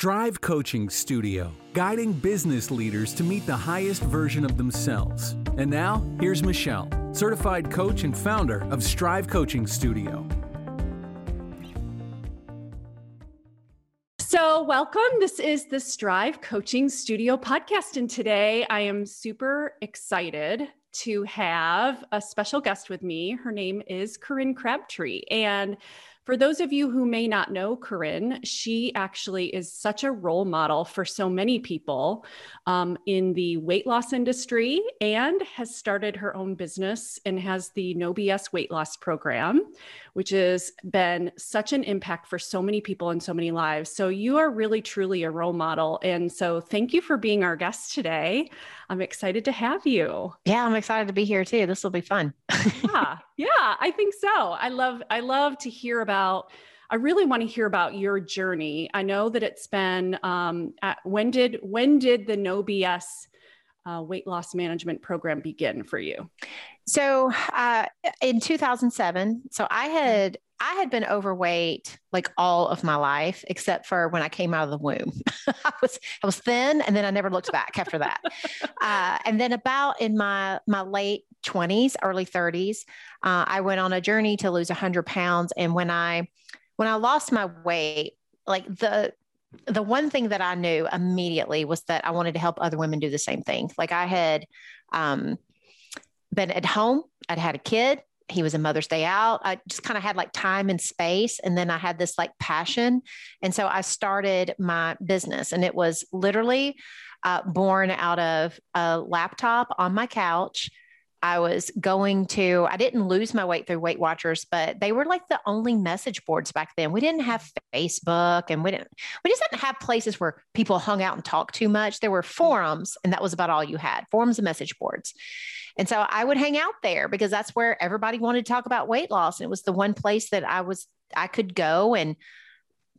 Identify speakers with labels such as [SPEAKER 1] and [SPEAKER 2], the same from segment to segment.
[SPEAKER 1] Strive Coaching Studio, guiding business leaders to meet the highest version of themselves. And now, here's Michelle, certified coach and founder of Strive Coaching Studio.
[SPEAKER 2] So, welcome. This is the Strive Coaching Studio podcast. And today I am super excited to have a special guest with me. Her name is Corinne Crabtree. And for those of you who may not know Corinne, she actually is such a role model for so many people um, in the weight loss industry and has started her own business and has the No BS weight loss program, which has been such an impact for so many people and so many lives. So you are really, truly a role model. And so thank you for being our guest today. I'm excited to have you.
[SPEAKER 3] Yeah, I'm excited to be here too. This will be fun.
[SPEAKER 2] yeah, yeah, I think so. I love, I love to hear about I really want to hear about your journey. I know that it's been um, at, when did when did the No BS uh, weight loss management program begin for you?
[SPEAKER 3] So uh, in 2007, so I had I had been overweight like all of my life, except for when I came out of the womb. I was I was thin, and then I never looked back after that. Uh, and then about in my my late 20s, early 30s, uh, I went on a journey to lose 100 pounds. And when I when I lost my weight, like the the one thing that I knew immediately was that I wanted to help other women do the same thing. Like I had um, been at home, I'd had a kid, he was a Mother's Day out. I just kind of had like time and space. And then I had this like passion. And so I started my business, and it was literally uh, born out of a laptop on my couch I was going to, I didn't lose my weight through Weight Watchers, but they were like the only message boards back then. We didn't have Facebook and we didn't, we just didn't have places where people hung out and talked too much. There were forums, and that was about all you had forums and message boards. And so I would hang out there because that's where everybody wanted to talk about weight loss. And it was the one place that I was, I could go and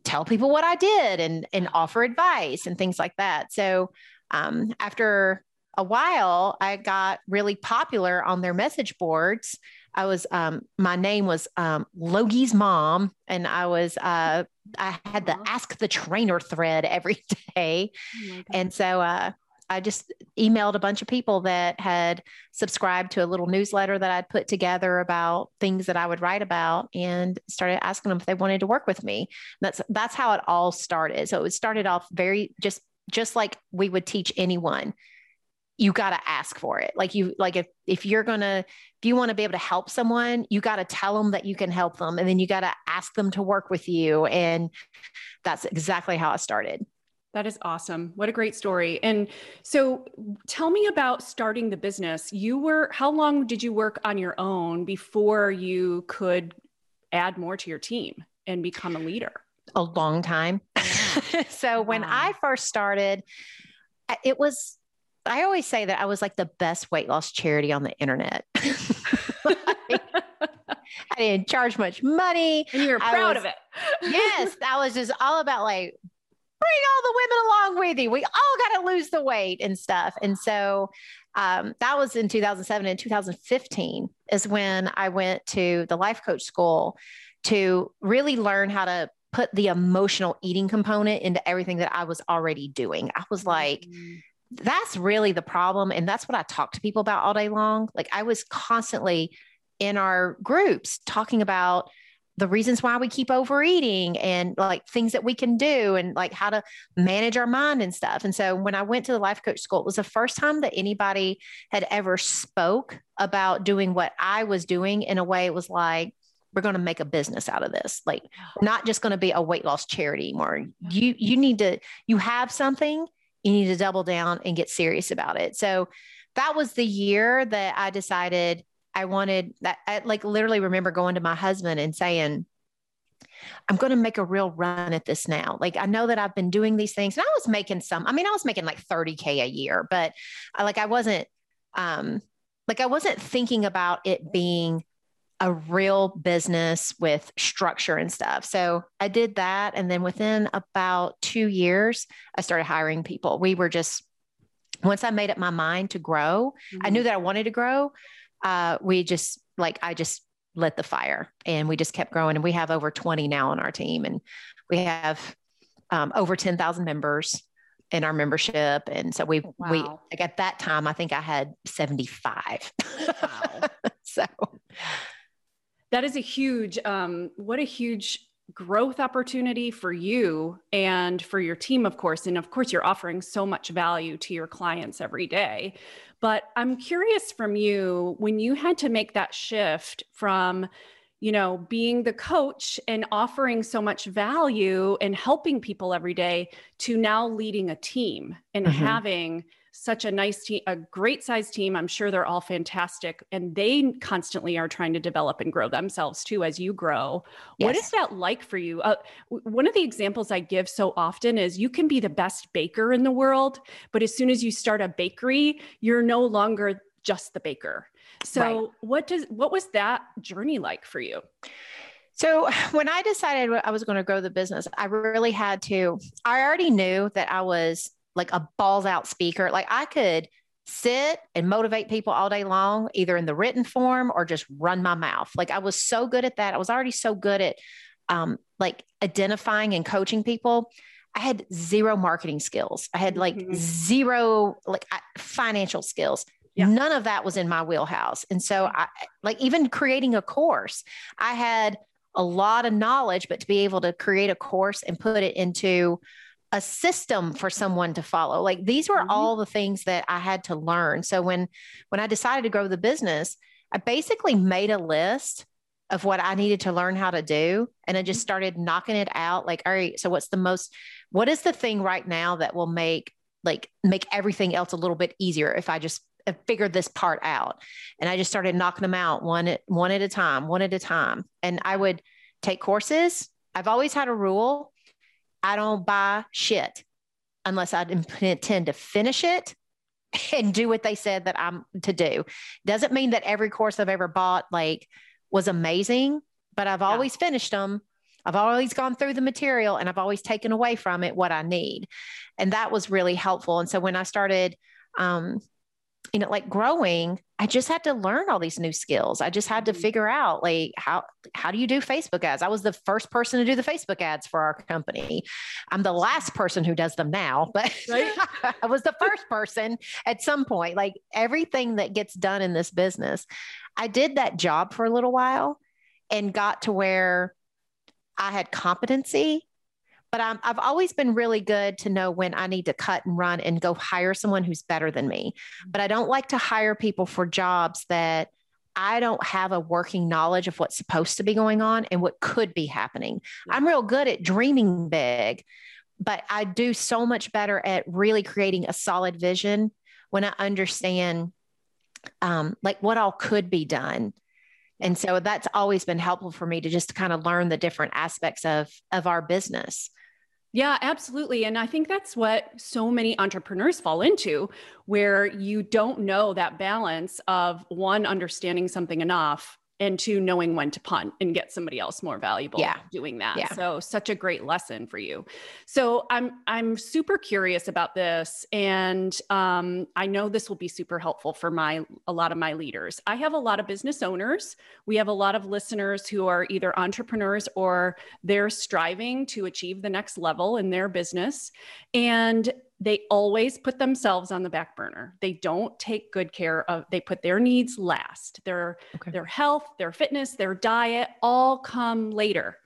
[SPEAKER 3] tell people what I did and, and offer advice and things like that. So um, after a while, I got really popular on their message boards. I was, um, my name was um, Logie's mom, and I was, uh, I had the Ask the Trainer thread every day. Oh and so uh, I just emailed a bunch of people that had subscribed to a little newsletter that I'd put together about things that I would write about and started asking them if they wanted to work with me. That's that's how it all started. So it started off very just just like we would teach anyone you got to ask for it. Like you, like if, if you're going to, if you want to be able to help someone, you got to tell them that you can help them. And then you got to ask them to work with you. And that's exactly how I started.
[SPEAKER 2] That is awesome. What a great story. And so tell me about starting the business. You were, how long did you work on your own before you could add more to your team and become a leader?
[SPEAKER 3] A long time. so when I first started, it was I always say that I was like the best weight loss charity on the internet. like, I didn't charge much money.
[SPEAKER 2] And you were proud
[SPEAKER 3] was,
[SPEAKER 2] of it.
[SPEAKER 3] yes. I was just all about like, bring all the women along with you. We all got to lose the weight and stuff. And so um, that was in 2007 and 2015 is when I went to the life coach school to really learn how to put the emotional eating component into everything that I was already doing. I was like, mm-hmm that's really the problem. And that's what I talk to people about all day long. Like I was constantly in our groups talking about the reasons why we keep overeating and like things that we can do and like how to manage our mind and stuff. And so when I went to the life coach school, it was the first time that anybody had ever spoke about doing what I was doing in a way it was like, we're going to make a business out of this. Like not just going to be a weight loss charity anymore. You you need to you have something you need to double down and get serious about it. So that was the year that I decided I wanted that. I like literally remember going to my husband and saying, I'm going to make a real run at this now. Like I know that I've been doing these things and I was making some, I mean, I was making like 30K a year, but I, like I wasn't, um, like I wasn't thinking about it being a real business with structure and stuff. So I did that. And then within about two years, I started hiring people. We were just, once I made up my mind to grow, mm-hmm. I knew mm-hmm. that I wanted to grow. Uh, we just, like, I just lit the fire and we just kept growing. And we have over 20 now on our team. And we have um, over 10,000 members in our membership. And so we,
[SPEAKER 2] Wow.
[SPEAKER 3] we, like at that time, I think I had 75.
[SPEAKER 2] Wow.
[SPEAKER 3] so
[SPEAKER 2] That is a huge, um, what a huge growth opportunity for you and for your team, of course. And of course, you're offering so much value to your clients every day. But I'm curious from you when you had to make that shift from, you know, being the coach and offering so much value and helping people every day to now leading a team and
[SPEAKER 3] Mhm.
[SPEAKER 2] having such a nice team, a great size team. I'm sure they're all fantastic and they constantly are trying to develop and grow themselves too as you grow. What is that like for you? Uh, w- one of the examples I give so often is you can be the best baker in the world, but as soon as you start a bakery, you're no longer just the baker. So
[SPEAKER 3] Right.
[SPEAKER 2] what does what was that journey like for you?
[SPEAKER 3] So when I decided I was going to grow the business, I really had to. I already knew that I was like a balls out speaker. Like I could sit and motivate people all day long, either in the written form or just run my mouth. Like I was so good at that. I was already so good at um, like identifying and coaching people. I had zero marketing skills. I had like
[SPEAKER 2] Mhm.
[SPEAKER 3] zero like I, financial skills.
[SPEAKER 2] Yeah.
[SPEAKER 3] None of that was in my wheelhouse. And so I like even creating a course, I had a lot of knowledge, but to be able to create a course and put it into a system for someone to follow, like these were
[SPEAKER 2] Mhm.
[SPEAKER 3] all the things that I had to learn. So when when I decided to grow the business, I basically made a list of what I needed to learn how to do, and I just started knocking it out. Like, all right, so what's the most? What is the thing right now that will make like make everything else a little bit easier if I just uh, figured this part out? and I just started knocking them out one at one at a time, one at a time. And I would take courses. I've always had a rule: I don't buy shit unless I intend to finish it and do what they said that I'm to do. Doesn't mean that every course I've ever bought like was amazing, but I've always finished them. I've always gone through the material and I've always taken away from it what I need. And that was really helpful. And so when I started um, you know like growing i just had to learn all these new skills i just had to
[SPEAKER 2] Mhm.
[SPEAKER 3] figure out like how how do you do facebook ads i was the first person to do the facebook ads for our company i'm the last person who does them now but
[SPEAKER 2] Right.
[SPEAKER 3] i was the first person at some point like everything that gets done in this business i did that job for a little while and got to where i had competency but I'm, I've always been really good to know when I need to cut and run and go hire someone who's better than me. But I don't like to hire people for jobs that I don't have a working knowledge of what's supposed to be going on and what could be happening. I'm real good at dreaming big, but I do so much better at really creating a solid vision when I understand um, like what all could be done. And so that's always been helpful for me to just kind of learn the different aspects of of our business.
[SPEAKER 2] Yeah, absolutely. And I think that's what so many entrepreneurs fall into, where you don't know that balance of one, understanding something enough, and two, knowing when to punt and get somebody else more valuable
[SPEAKER 3] Yeah.
[SPEAKER 2] doing that.
[SPEAKER 3] Yeah.
[SPEAKER 2] So such a great lesson for you. So I'm I'm super curious about this. And um, I know this will be super helpful for my a lot of my leaders. I have a lot of business owners. We have a lot of listeners who are either entrepreneurs or they're striving to achieve the next level in their business and they always put themselves on the back burner. They don't take good care of they put their needs last. Their
[SPEAKER 3] Okay.
[SPEAKER 2] their health their fitness their diet all come later.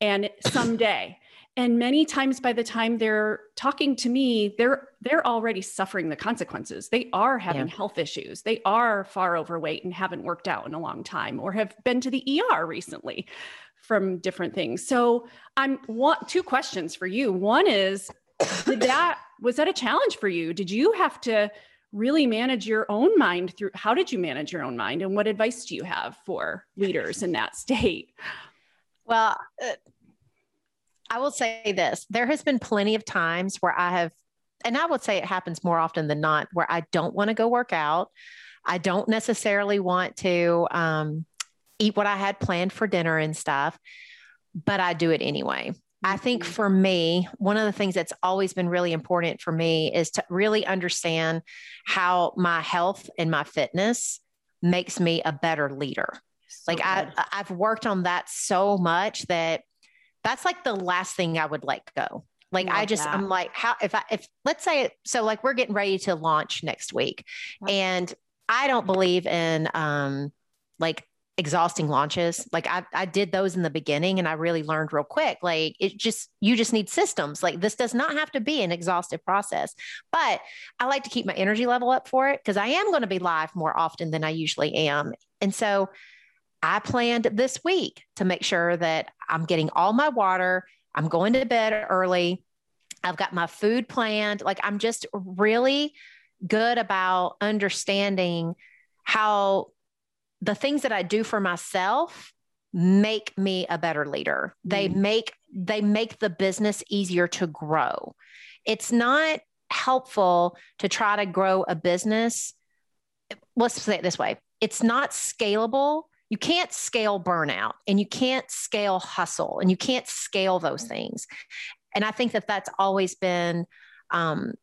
[SPEAKER 2] And someday and many times by the time they're talking to me they're they're already suffering the consequences. They are having health issues. They are far overweight and haven't worked out in a long time or have been to the ER recently from different things. So i'm want two questions for you. One is did that was that a challenge for you did you have to really manage your own mind through how did you manage your own mind and what advice do you have for leaders in that state
[SPEAKER 3] Well, uh, I will say this there has been plenty of times where I have, and I would say it happens more often than not, where I don't want to go work out. I don't necessarily want to um, eat what I had planned for dinner and stuff, but I do it anyway. I think
[SPEAKER 2] Mhm.
[SPEAKER 3] for me, one of the things that's always been really important for me is to really understand how my health and my fitness makes me a better leader
[SPEAKER 2] So
[SPEAKER 3] like I I've worked on that so much that that's like the last thing i would let go Like I, I just, that. I'm like, how, if I, if let's say, so like we're getting ready to launch next week and I don't believe in, um, like exhausting launches. Like I, I did those in the beginning and I really learned real quick. Like it just, you just need systems. Like this does not have to be an exhaustive process, but I like to keep my energy level up for it because I am going to be live more often than I usually am. And so I planned this week to make sure that I'm getting all my water. I'm going to bed early. I've got my food planned. Like I'm just really good about understanding how the things that I do for myself make me a better leader. They mm. make they make the business easier to grow. It's not helpful to try to grow a business. Let's say it this way. It's not scalable. You can't scale burnout and you can't scale hustle and you can't scale those things. And I think that that's always been um,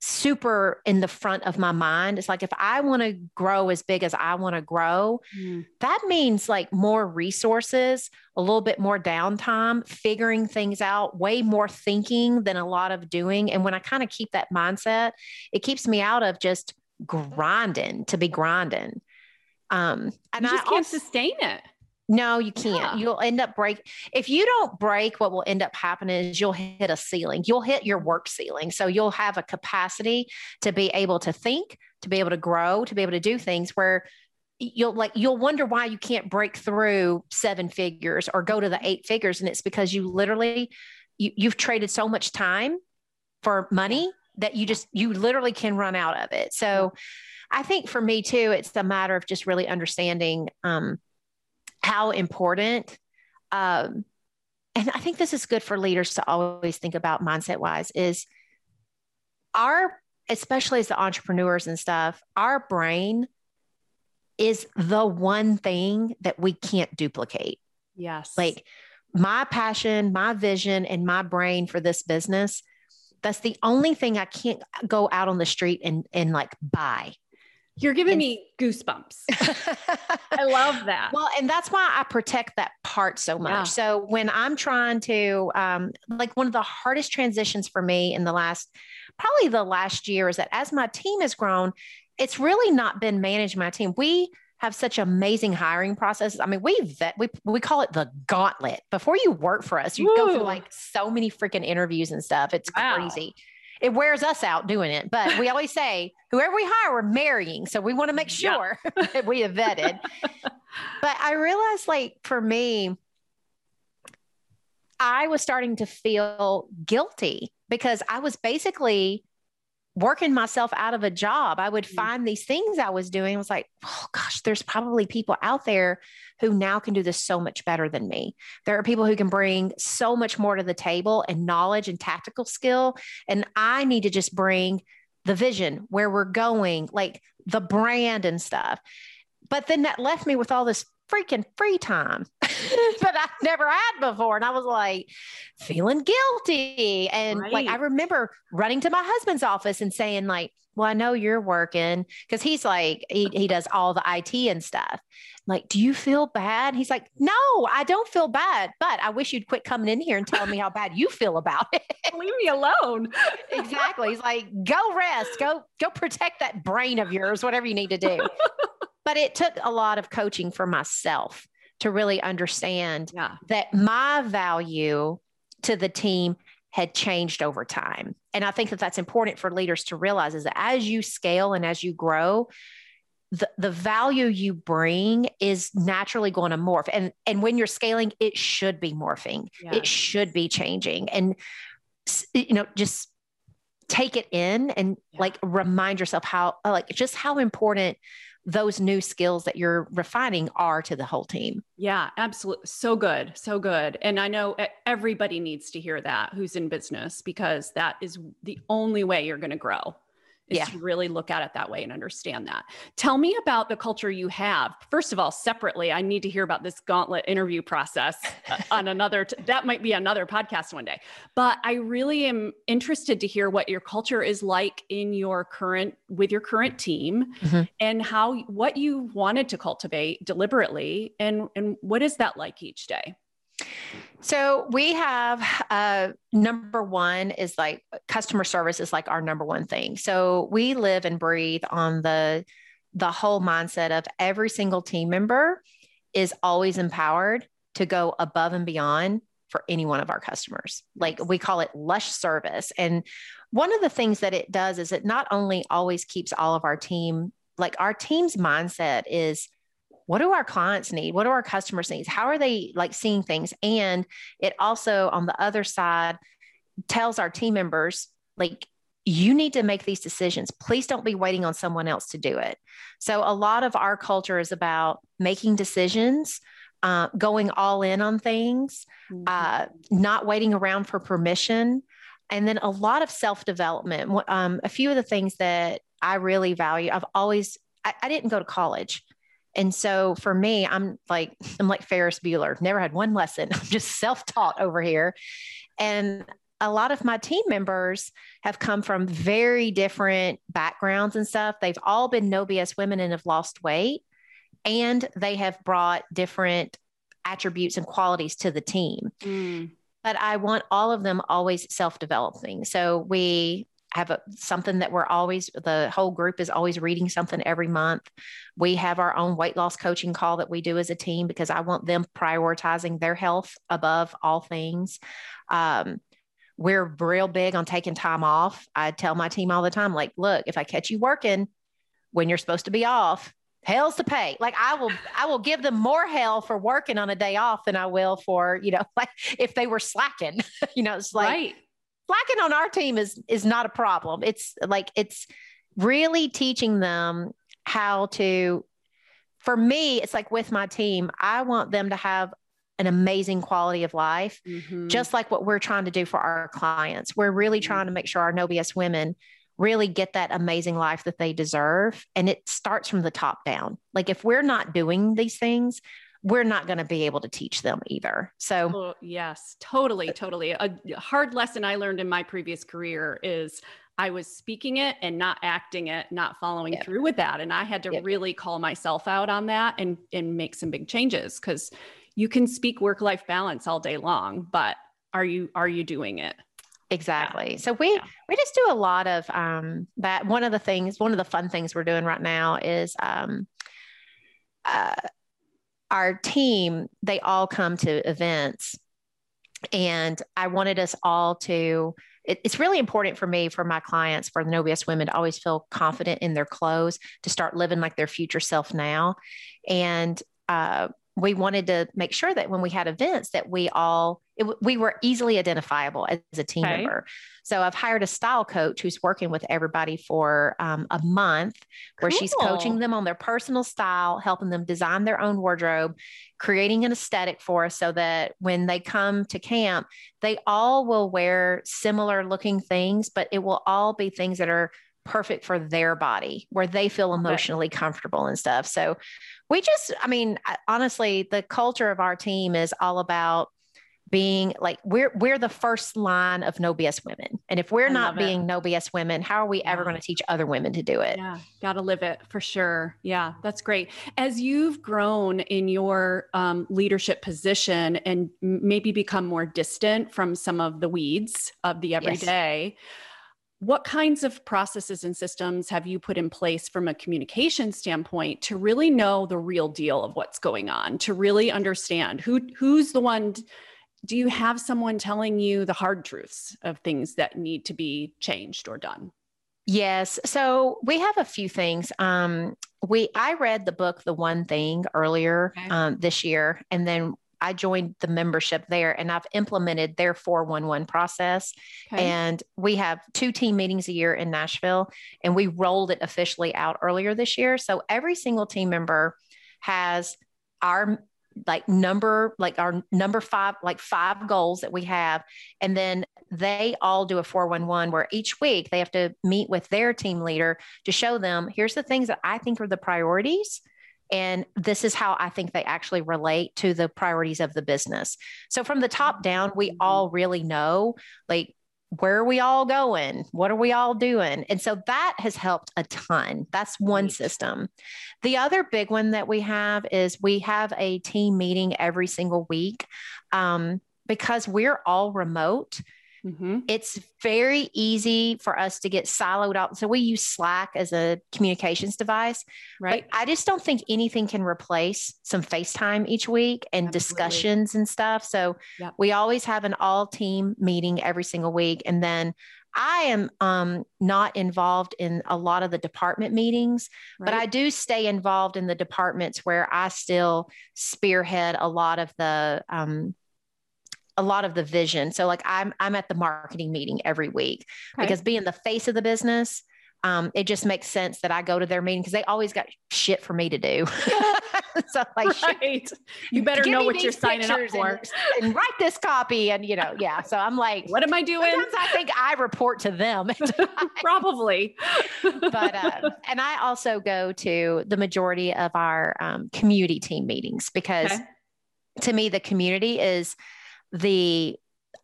[SPEAKER 3] super in the front of my mind. It's like if I want to grow as big as I want to grow, mm. that means like more resources, a little bit more downtime, figuring things out, way more thinking than a lot of doing. And when I kind of keep that mindset, it keeps me out of just grinding to be grinding.
[SPEAKER 2] Um, and you just I can't also, sustain it.
[SPEAKER 3] No, you can't. Yeah. You'll end up break. If you don't break, what will end up happening is you'll hit a ceiling. You'll hit your work ceiling. So you'll have a capacity to be able to think, to be able to grow, to be able to do things where you'll like you'll wonder why you can't break through seven figures or go to the eight figures and it's because you literally you, you've traded so much time for money that you just you literally can run out of it so i think for me too it's a matter of just really understanding um, how important um, and i think this is good for leaders to always think about mindset wise is our especially as the entrepreneurs and stuff our brain is the one thing that we can't duplicate.
[SPEAKER 2] Yes.
[SPEAKER 3] Like my passion my vision and my brain for this business that's the only thing i can't go out on the street and and like buy
[SPEAKER 2] you're giving and, me goosebumps. I love that.
[SPEAKER 3] Well, and that's why I protect that part so much. Yeah. So when I'm trying to, um, like one of the hardest transitions for me in the last, probably the last year is that as my team has grown, it's really not been managing my team. We have such amazing hiring processes. I mean, we vet, we, we call it the gauntlet. Before you work for us, you go through like so many freaking interviews and stuff. It's wow. crazy it wears us out doing it. But we always say, whoever we hire, we're marrying. So we want to make sure that we have vetted. but I realized, like, for me, I was starting to feel guilty because I was basically working myself out of a job. I would mm. find these things I was doing. I was like, oh gosh, there's probably people out there who now can do this so much better than me. There are people who can bring so much more to the table and knowledge and tactical skill. And I need to just bring the vision, where we're going, like the brand and stuff. But then that left me with all this freaking free time that I've never had before. And I was like feeling guilty. And right. like I remember running to my husband's office and saying, like, well, I know you're working because he's like, he, he does all the IT and stuff. like, do you feel bad? He's like, no, I don't feel bad, but I wish you'd quit coming in here and telling me how bad you feel about it.
[SPEAKER 2] Leave me alone.
[SPEAKER 3] exactly. He's like, go rest, go, go protect that brain of yours, whatever you need to do. but it took a lot of coaching for myself to really understand yeah. that my value to the team had changed over time. And I think that that's important for leaders to realize is that as you scale and as you grow, the, the value you bring is naturally going to morph. And, and when you're scaling, it should be morphing. Yeah. It should be changing. And, you know, just take it in and yeah. like remind yourself how, like, just how important those new skills that you're refining are to the whole team.
[SPEAKER 2] Yeah, absolutely. So good. So good. And I know everybody needs to hear that who's in business because that is the only way you're going to grow is yeah. to really look at it that way and understand that. Tell me about the culture you have. First of all, separately, I need to hear about this gauntlet interview process uh, on another, t- that might be another podcast one day. But I really am interested to hear what your culture is like in your current, with your current team mm-hmm. and how, what you wanted to cultivate deliberately and, and what is that like each day?
[SPEAKER 3] So we have uh, number one is like customer service is like our number one thing. So we live and breathe on the the whole mindset of every single team member is always empowered to go above and beyond for any one of our customers. Like we call it lush service. And one of the things that it does is it not only always keeps all of our team, like our team's mindset is what do our clients need? What do our customers need? How are they like seeing things? And it also, on the other side, tells our team members, like, you need to make these decisions. Please don't be waiting on someone else to do it. So, a lot of our culture is about making decisions, uh, going all in on things, mm-hmm. uh, not waiting around for permission, and then a lot of self development. Um, a few of the things that I really value, I've always, I, I didn't go to college. And so for me, I'm like, I'm like Ferris Bueller, never had one lesson. I'm just self taught over here. And a lot of my team members have come from very different backgrounds and stuff. They've all been no BS women and have lost weight. And they have brought different attributes and qualities to the team. Mm. But I want all of them always self developing. So we have a, something that we're always the whole group is always reading something every month. We have our own weight loss coaching call that we do as a team because i want them prioritizing their health above all things. Um, we're real big on taking time off. I tell my team all the time like look if i catch you working when you're supposed to be off hell's to pay. Like i will i will give them more hell for working on a day off than i will for you know like if they were slacking you know it's like right slacking on our team is is not a problem. It's like it's really teaching them how to for me it's like with my team i want them to have an amazing quality of life mm-hmm. just like what we're trying to do for our clients we're really mm-hmm. trying to make sure our no bs women really get that amazing life that they deserve and it starts from the top down like if we're not doing these things we're not going to be able to teach them either. So,
[SPEAKER 2] oh, yes, totally, totally. A hard lesson I learned in my previous career is I was speaking it and not acting it, not following yep. through with that. And I had to yep. really call myself out on that and, and make some big changes because you can speak work life balance all day long, but are you are you doing it?
[SPEAKER 3] Exactly. Yeah. So we yeah. we just do a lot of um, that. One of the things, one of the fun things we're doing right now is um, uh, our team, they all come to events. And I wanted us all to, it, it's really important for me, for my clients, for the No women to always feel confident in their clothes, to start living like their future self now. And uh, we wanted to make sure that when we had events that we all it, we were easily identifiable as a team okay. member so i've hired a style coach who's working with everybody for um, a month where she's coaching them on their personal style helping them design their own wardrobe creating an aesthetic for us so that when they come to camp they all will wear similar looking things but it will all be things that are perfect for their body where they feel emotionally okay. comfortable and stuff so we just, I mean, honestly, the culture of our team is all about being like we're we're the first line of no BS women. And if we're I not being it. no BS women, how are we yeah. ever going to teach other women to do it?
[SPEAKER 2] Yeah, got to live it for sure. Yeah, that's great. As you've grown in your um, leadership position and maybe become more distant from some of the weeds of the everyday. Yes what kinds of processes and systems have you put in place from a communication standpoint to really know the real deal of what's going on to really understand who who's the one do you have someone telling you the hard truths of things that need to be changed or done?
[SPEAKER 3] Yes. So we have a few things. Um, we i read the book the one thing earlier okay. um, this year and then I joined the membership there and I've implemented their 411 process. Okay. And we have two team meetings a year in Nashville, and we rolled it officially out earlier this year. So every single team member has our like number like our number five like five goals that we have and then they all do a 411 where each week they have to meet with their team leader to show them here's the things that i think are the priorities and this is how I think they actually relate to the priorities of the business. So from the top down, we mm-hmm. all really know like where are we all going? What are we all doing? And so that has helped a ton. That's one system. The other big one that we have is we have a team meeting every single week. Um, because we're all remote, Mm-hmm. It's very easy for us to get siloed out. So we use Slack as a communications device. Right. But I just don't think anything can replace some FaceTime each week and Absolutely. discussions and stuff. So yep. we always have an all team meeting every single week. And then I am um, not involved in a lot of the department meetings, right. but I do stay involved in the departments where I still spearhead a lot of the um, a lot of the vision. So like I'm I'm at the marketing meeting every week okay. because being the face of the business, um, it just makes sense that I go to their meeting because they always got shit for me to do.
[SPEAKER 2] so like, right. you better know what you're signing up for
[SPEAKER 3] and, and, write this copy. And you know, yeah. So I'm like,
[SPEAKER 2] what am I doing?
[SPEAKER 3] Sometimes I think I report to them.
[SPEAKER 2] Probably.
[SPEAKER 3] but uh, and I also go to the majority of our um, community team meetings because okay. to me the community is the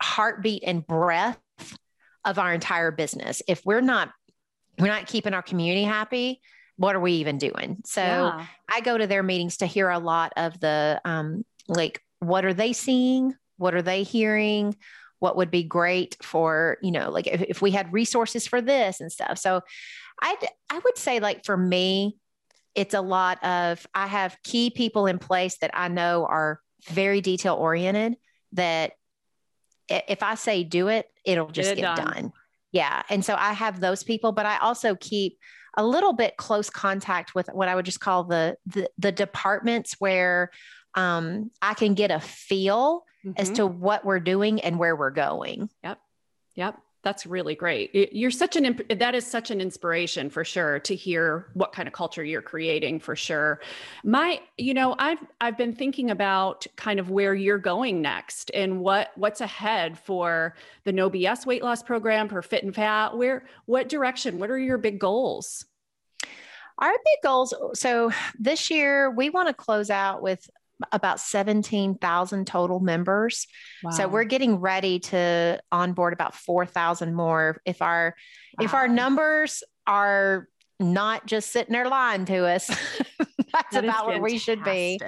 [SPEAKER 3] heartbeat and breath of our entire business. If we're not we're not keeping our community happy, what are we even doing? So yeah. I go to their meetings to hear a lot of the um, like what are they seeing? What are they hearing? What would be great for, you know, like if, if we had resources for this and stuff. So I I would say like for me, it's a lot of I have key people in place that I know are very detail oriented that if I say do it, it'll just get, get done. done. Yeah. And so I have those people, but I also keep a little bit close contact with what I would just call the the, the departments where um, I can get a feel mm-hmm. as to what we're doing and where we're going.
[SPEAKER 2] Yep. Yep that's really great. You're such an that is such an inspiration for sure to hear what kind of culture you're creating for sure. My you know i've i've been thinking about kind of where you're going next and what what's ahead for the no bs weight loss program for fit and fat. Where what direction what are your big goals?
[SPEAKER 3] Our big goals so this year we want to close out with about 17,000 total members. Wow. So we're getting ready to onboard about 4,000 more. If our wow. if our numbers are not just sitting there lying to us, that's that about where we should be.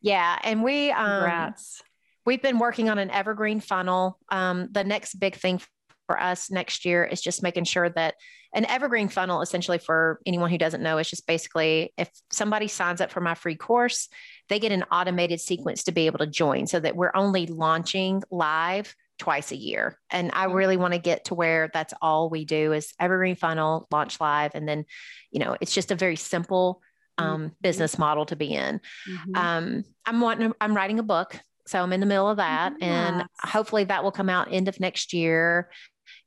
[SPEAKER 3] Yeah, and we um Congrats. we've been working on an evergreen funnel. Um, the next big thing for us next year is just making sure that an evergreen funnel essentially for anyone who doesn't know is just basically if somebody signs up for my free course they get an automated sequence to be able to join so that we're only launching live twice a year and i mm-hmm. really want to get to where that's all we do is evergreen funnel launch live and then you know it's just a very simple um, mm-hmm. business model to be in mm-hmm. um, i'm wanting i'm writing a book so i'm in the middle of that yes. and hopefully that will come out end of next year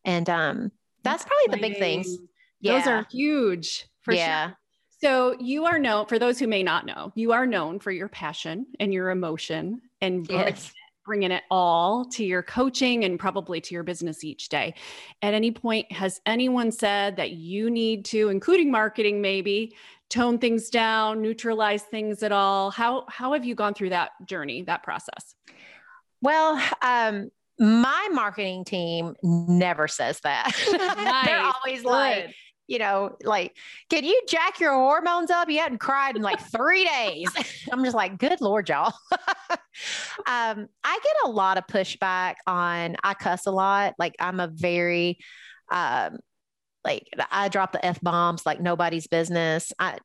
[SPEAKER 3] and um, that's, that's probably the big things.
[SPEAKER 2] Yeah. Those are huge for yeah. sure. So you are known for those who may not know, you are known for your passion and your emotion and yes. bringing it all to your coaching and probably to your business each day. At any point, has anyone said that you need to, including marketing, maybe tone things down, neutralize things at all? How how have you gone through that journey, that process?
[SPEAKER 3] Well, um, my marketing team never says that. Nice. They're always Good. like, you know, like, can you jack your hormones up? You hadn't cried in like three days. I'm just like, good Lord, y'all. um, I get a lot of pushback on, I cuss a lot. Like, I'm a very, um, like I drop the F bombs like nobody's business. I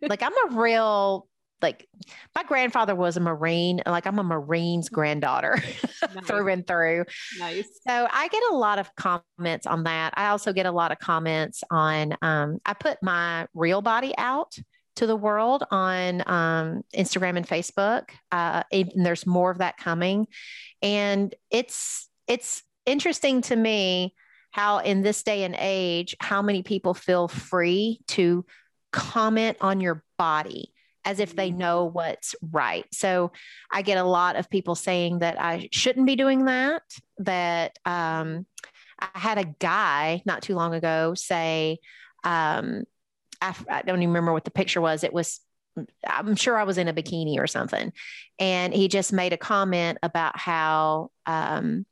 [SPEAKER 3] like I'm a real like my grandfather was a marine like i'm a marine's granddaughter nice. through and through. Nice. So i get a lot of comments on that. I also get a lot of comments on um, i put my real body out to the world on um, instagram and facebook uh, and there's more of that coming. And it's it's interesting to me how in this day and age how many people feel free to comment on your body as if they mm-hmm. know what's right. So I get a lot of people saying that I shouldn't be doing that. That um, I had a guy not too long ago say, um, I, I don't even remember what the picture was. It was I'm sure I was in a bikini or something. And he just made a comment about how um,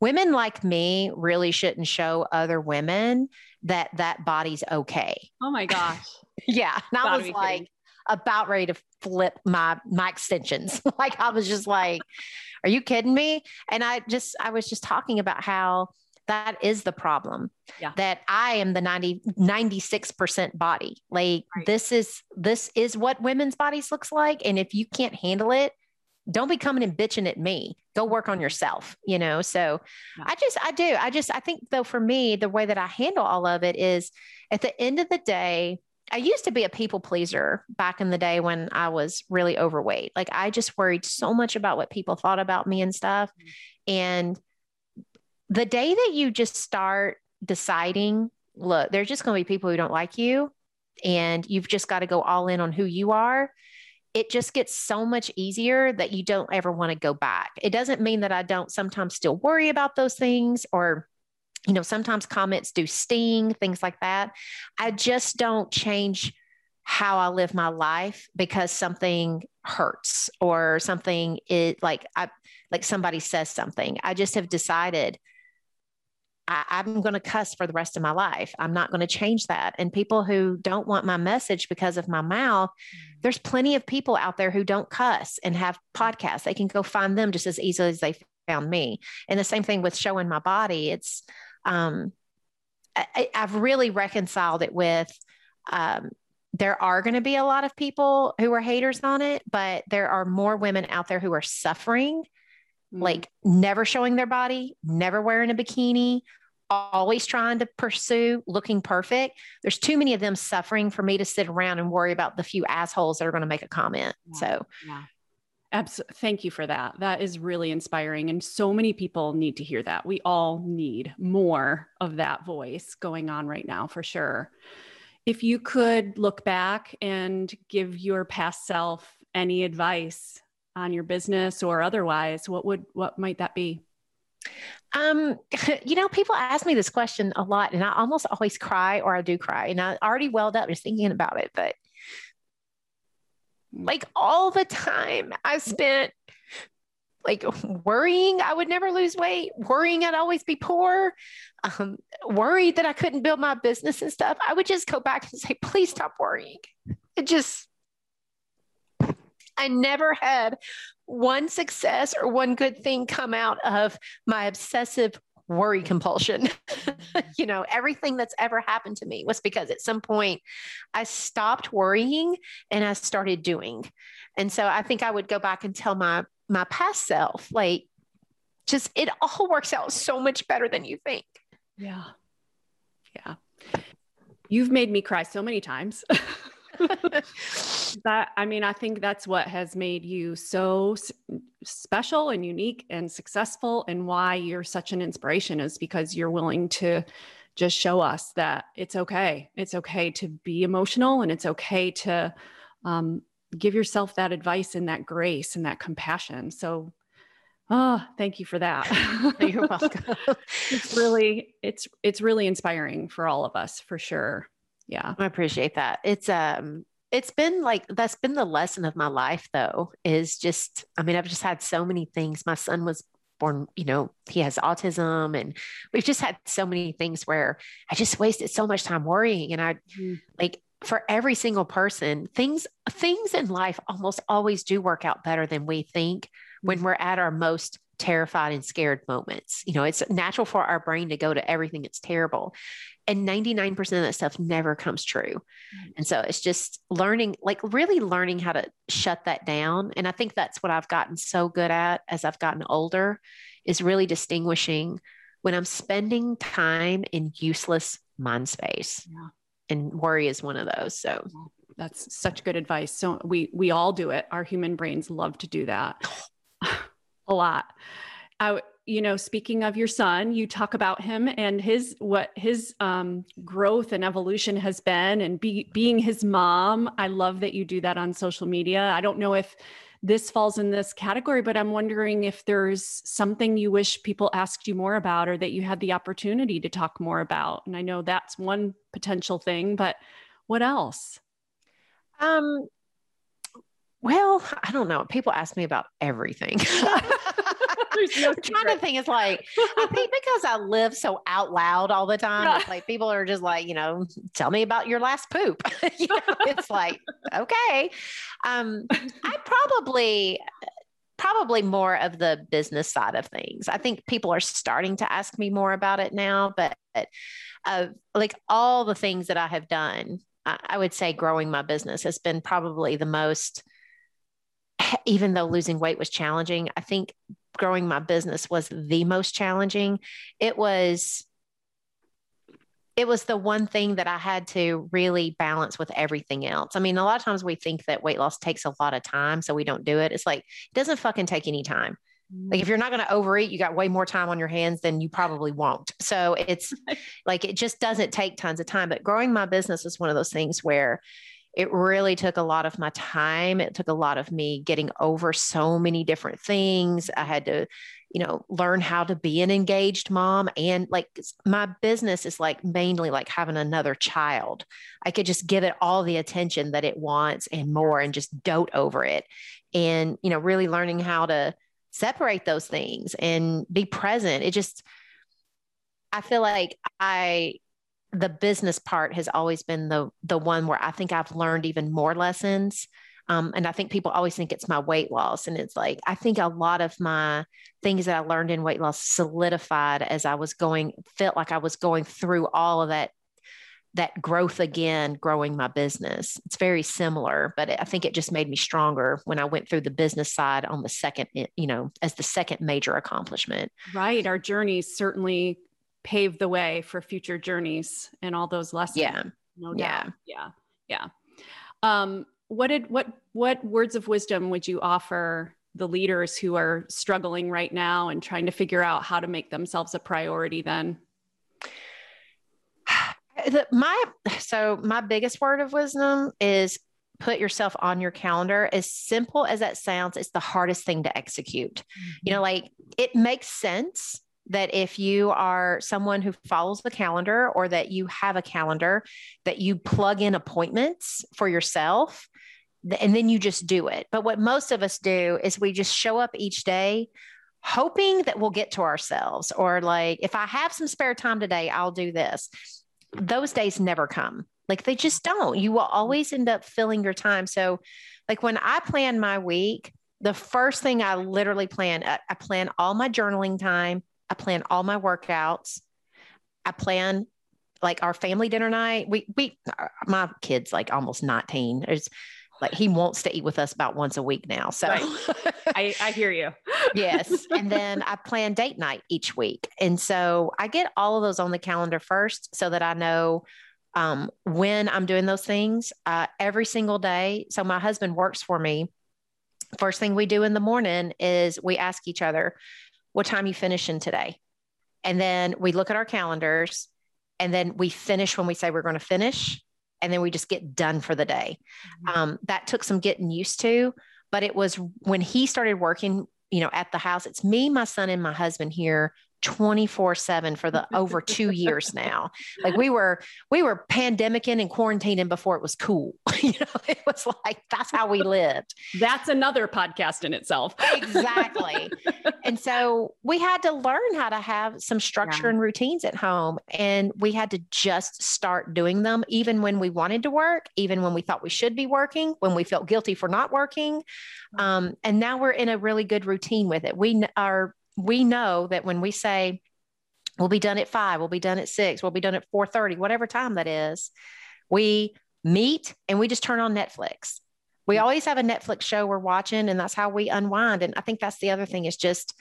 [SPEAKER 3] women like me really shouldn't show other women that that body's okay.
[SPEAKER 2] Oh my gosh.
[SPEAKER 3] yeah. And I was like, about ready to flip my my extensions. like I was just like, are you kidding me? And I just I was just talking about how that is the problem yeah. that i am the 90 96% body like right. this is this is what women's bodies looks like and if you can't handle it don't be coming and bitching at me go work on yourself you know so yeah. i just i do i just i think though for me the way that i handle all of it is at the end of the day I used to be a people pleaser back in the day when I was really overweight. Like I just worried so much about what people thought about me and stuff. Mm-hmm. And the day that you just start deciding, look, there's just going to be people who don't like you, and you've just got to go all in on who you are. It just gets so much easier that you don't ever want to go back. It doesn't mean that I don't sometimes still worry about those things or you know, sometimes comments do sting, things like that. I just don't change how I live my life because something hurts or something is like I like somebody says something. I just have decided I, am going to cuss for the rest of my life. I'm not going to change that. And people who don't want my message because of my mouth, mm. there's plenty of people out there who don't cuss and have podcasts. They can go find them just as easily as they found me. And the same thing with showing my body. It's, um, I, have really reconciled it with, um, there are going to be a lot of people who are haters on it, but there are more women out there who are suffering mm. like never showing their body, never wearing a bikini, always trying to pursue looking perfect. There's too many of them suffering for me to sit around and worry about the few assholes that are going to make a comment. Yeah. So,
[SPEAKER 2] yeah. Absolutely. Thank you for that. That is really inspiring. And so many people need to hear that. We all need more of that voice going on right now, for sure. If you could look back and give your past self any advice on your business or otherwise, what would what might that be?
[SPEAKER 3] Um, you know, people ask me this question a lot, and I almost always cry or I do cry, and I already welled up just thinking about it. But. Like all the time I spent like worrying I would never lose weight, worrying I'd always be poor, um, worried that I couldn't build my business and stuff. I would just go back and say, please stop worrying. It just I never had one success or one good thing come out of my obsessive worry compulsion. you know, everything that's ever happened to me was because at some point I stopped worrying and I started doing. And so I think I would go back and tell my my past self like just it all works out so much better than you think.
[SPEAKER 2] Yeah. Yeah. You've made me cry so many times. that I mean, I think that's what has made you so special and unique and successful, and why you're such an inspiration is because you're willing to just show us that it's okay. It's okay to be emotional, and it's okay to um, give yourself that advice and that grace and that compassion. So, oh, thank you for that.
[SPEAKER 3] You're welcome.
[SPEAKER 2] it's really, it's it's really inspiring for all of us, for sure yeah
[SPEAKER 3] i appreciate that it's um it's been like that's been the lesson of my life though is just i mean i've just had so many things my son was born you know he has autism and we've just had so many things where i just wasted so much time worrying and i mm. like for every single person things things in life almost always do work out better than we think when mm. we're at our most terrified and scared moments. You know, it's natural for our brain to go to everything that's terrible and 99% of that stuff never comes true. Mm. And so it's just learning, like really learning how to shut that down. And I think that's what I've gotten so good at as I've gotten older is really distinguishing when I'm spending time in useless mind space. Yeah. And worry is one of those. So
[SPEAKER 2] that's such good advice. So we we all do it. Our human brains love to do that a lot. I you know speaking of your son you talk about him and his what his um, growth and evolution has been and be, being his mom. I love that you do that on social media. I don't know if this falls in this category but i'm wondering if there's something you wish people asked you more about or that you had the opportunity to talk more about. And i know that's one potential thing but what else?
[SPEAKER 3] Um well i don't know people ask me about everything no trying to think. It's like I think because I live so out loud all the time, yeah. it's like people are just like, you know, tell me about your last poop. you know, it's like okay. Um, I probably probably more of the business side of things. I think people are starting to ask me more about it now, but uh, like all the things that I have done, I, I would say growing my business has been probably the most, even though losing weight was challenging, I think growing my business was the most challenging. It was it was the one thing that I had to really balance with everything else. I mean, a lot of times we think that weight loss takes a lot of time, so we don't do it. It's like it doesn't fucking take any time. Like if you're not going to overeat, you got way more time on your hands than you probably won't. So it's like it just doesn't take tons of time. But growing my business is one of those things where it really took a lot of my time. It took a lot of me getting over so many different things. I had to you know, learn how to be an engaged mom. And like my business is like mainly like having another child. I could just give it all the attention that it wants and more and just dote over it. And, you know, really learning how to separate those things and be present. It just, I feel like I, the business part has always been the the one where I think I've learned even more lessons. Um, and I think people always think it's my weight loss. And it's like, I think a lot of my things that I learned in weight loss solidified as I was going, felt like I was going through all of that that growth again growing my business. It's very similar but i think it just made me stronger when i went through the business side on the second you know as the second major accomplishment.
[SPEAKER 2] Right. Our journeys certainly paved the way for future journeys and all those lessons
[SPEAKER 3] yeah.
[SPEAKER 2] no doubt. Yeah. Yeah. Yeah. Um what did what what words of wisdom would you offer the leaders who are struggling right now and trying to figure out how to make themselves a priority then?
[SPEAKER 3] The, my so my biggest word of wisdom is put yourself on your calendar. As simple as that sounds it's the hardest thing to execute. Mm-hmm. you know like it makes sense that if you are someone who follows the calendar or that you have a calendar that you plug in appointments for yourself and then you just do it. But what most of us do is we just show up each day hoping that we'll get to ourselves or like if I have some spare time today, I'll do this. Those days never come. Like they just don't. You will always end up filling your time. So like when I plan my week, the first thing I literally plan, I plan all my journaling time, I plan all my workouts, I plan like our family dinner night. We we my kids like almost 19. There's like he wants to eat with us about once a week now. So right.
[SPEAKER 2] I, I hear you.
[SPEAKER 3] yes. And then I plan date night each week. And so I get all of those on the calendar first so that I know um, when I'm doing those things uh, every single day. So my husband works for me. First thing we do in the morning is we ask each other, what time you finishing today? And then we look at our calendars and then we finish when we say we're going to finish and then we just get done for the day. Mm-hmm. Um, that took some getting used to, but it was when he started working, you know, at the house. It's me, my son, and my husband here 24 7 for the over two years now. Like we were, we were pandemicing and quarantining before it was cool. you know, it was like, that's how we lived.
[SPEAKER 2] That's another podcast in itself.
[SPEAKER 3] exactly. And so we had to learn how to have some structure yeah. and routines at home. And we had to just start doing them, even when we wanted to work, even when we thought we should be working, when we felt guilty for not working. Um, and now we're in a really good routine with it. We are we know that when we say we'll be done at five, we'll be done at six, we'll be done at 4:30, whatever time that is, we meet and we just turn on Netflix. We mm-hmm. always have a Netflix show we're watching, and that's how we unwind. And I think that's the other thing is just,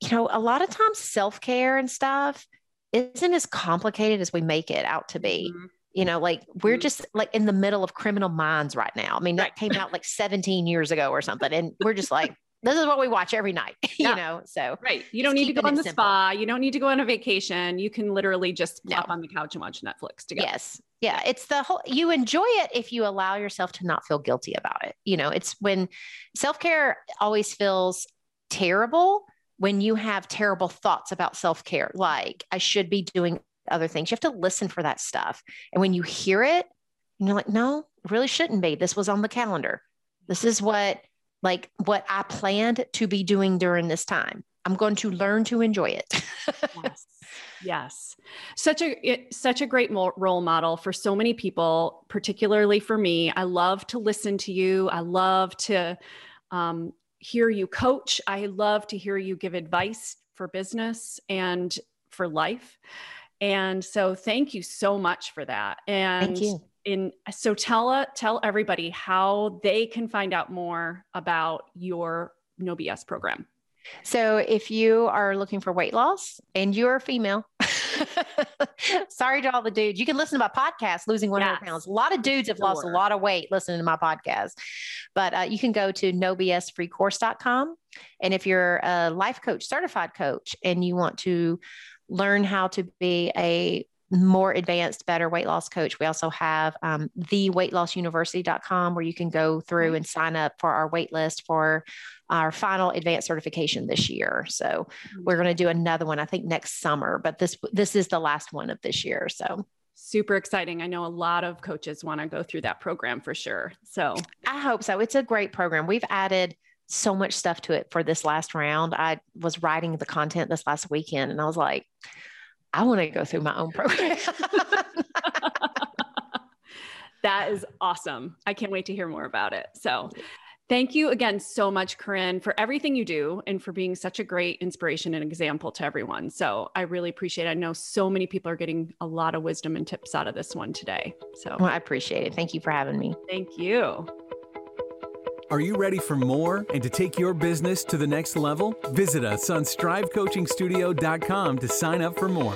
[SPEAKER 3] you know, a lot of times self-care and stuff isn't as complicated as we make it out to be. Mm-hmm. You know, like we're mm-hmm. just like in the middle of criminal minds right now. I mean, that came out like 17 years ago or something. And we're just like, this is what we watch every night, you know? So,
[SPEAKER 2] right. You don't need to go on the simple. spa. You don't need to go on a vacation. You can literally just plop no. on the couch and watch Netflix together.
[SPEAKER 3] Yes. Yeah. It's the whole, you enjoy it if you allow yourself to not feel guilty about it. You know, it's when self care always feels terrible when you have terrible thoughts about self care, like I should be doing other things. You have to listen for that stuff. And when you hear it, you're like, no, really shouldn't be. This was on the calendar. This is what like what I planned to be doing during this time. I'm going to learn to enjoy it.
[SPEAKER 2] yes. Yes. Such a it, such a great role model for so many people, particularly for me. I love to listen to you. I love to um, hear you coach. I love to hear you give advice for business and for life. And so thank you so much for that. And
[SPEAKER 3] thank you.
[SPEAKER 2] In so tell uh, tell everybody how they can find out more about your No BS program.
[SPEAKER 3] So if you are looking for weight loss and you're a female, sorry to all the dudes. You can listen to my podcast, Losing 100 yes. Pounds. A lot of dudes have sure. lost a lot of weight listening to my podcast. But uh, you can go to nobsfreecourse.com. And if you're a life coach, certified coach, and you want to learn how to be a more advanced, better weight loss coach. We also have um, theweightlossuniversity.com where you can go through and sign up for our wait list for our final advanced certification this year. So we're going to do another one, I think next summer, but this this is the last one of this year. So
[SPEAKER 2] super exciting. I know a lot of coaches want to go through that program for sure. So
[SPEAKER 3] I hope so. It's a great program. We've added so much stuff to it for this last round. I was writing the content this last weekend and I was like, I want to go through my own program.
[SPEAKER 2] that is awesome. I can't wait to hear more about it. So, thank you again so much, Corinne, for everything you do and for being such a great inspiration and example to everyone. So, I really appreciate it. I know so many people are getting a lot of wisdom and tips out of this one today. So,
[SPEAKER 3] well, I appreciate it. Thank you for having me.
[SPEAKER 2] Thank you.
[SPEAKER 1] Are you ready for more and to take your business to the next level? Visit us on strivecoachingstudio.com to sign up for more.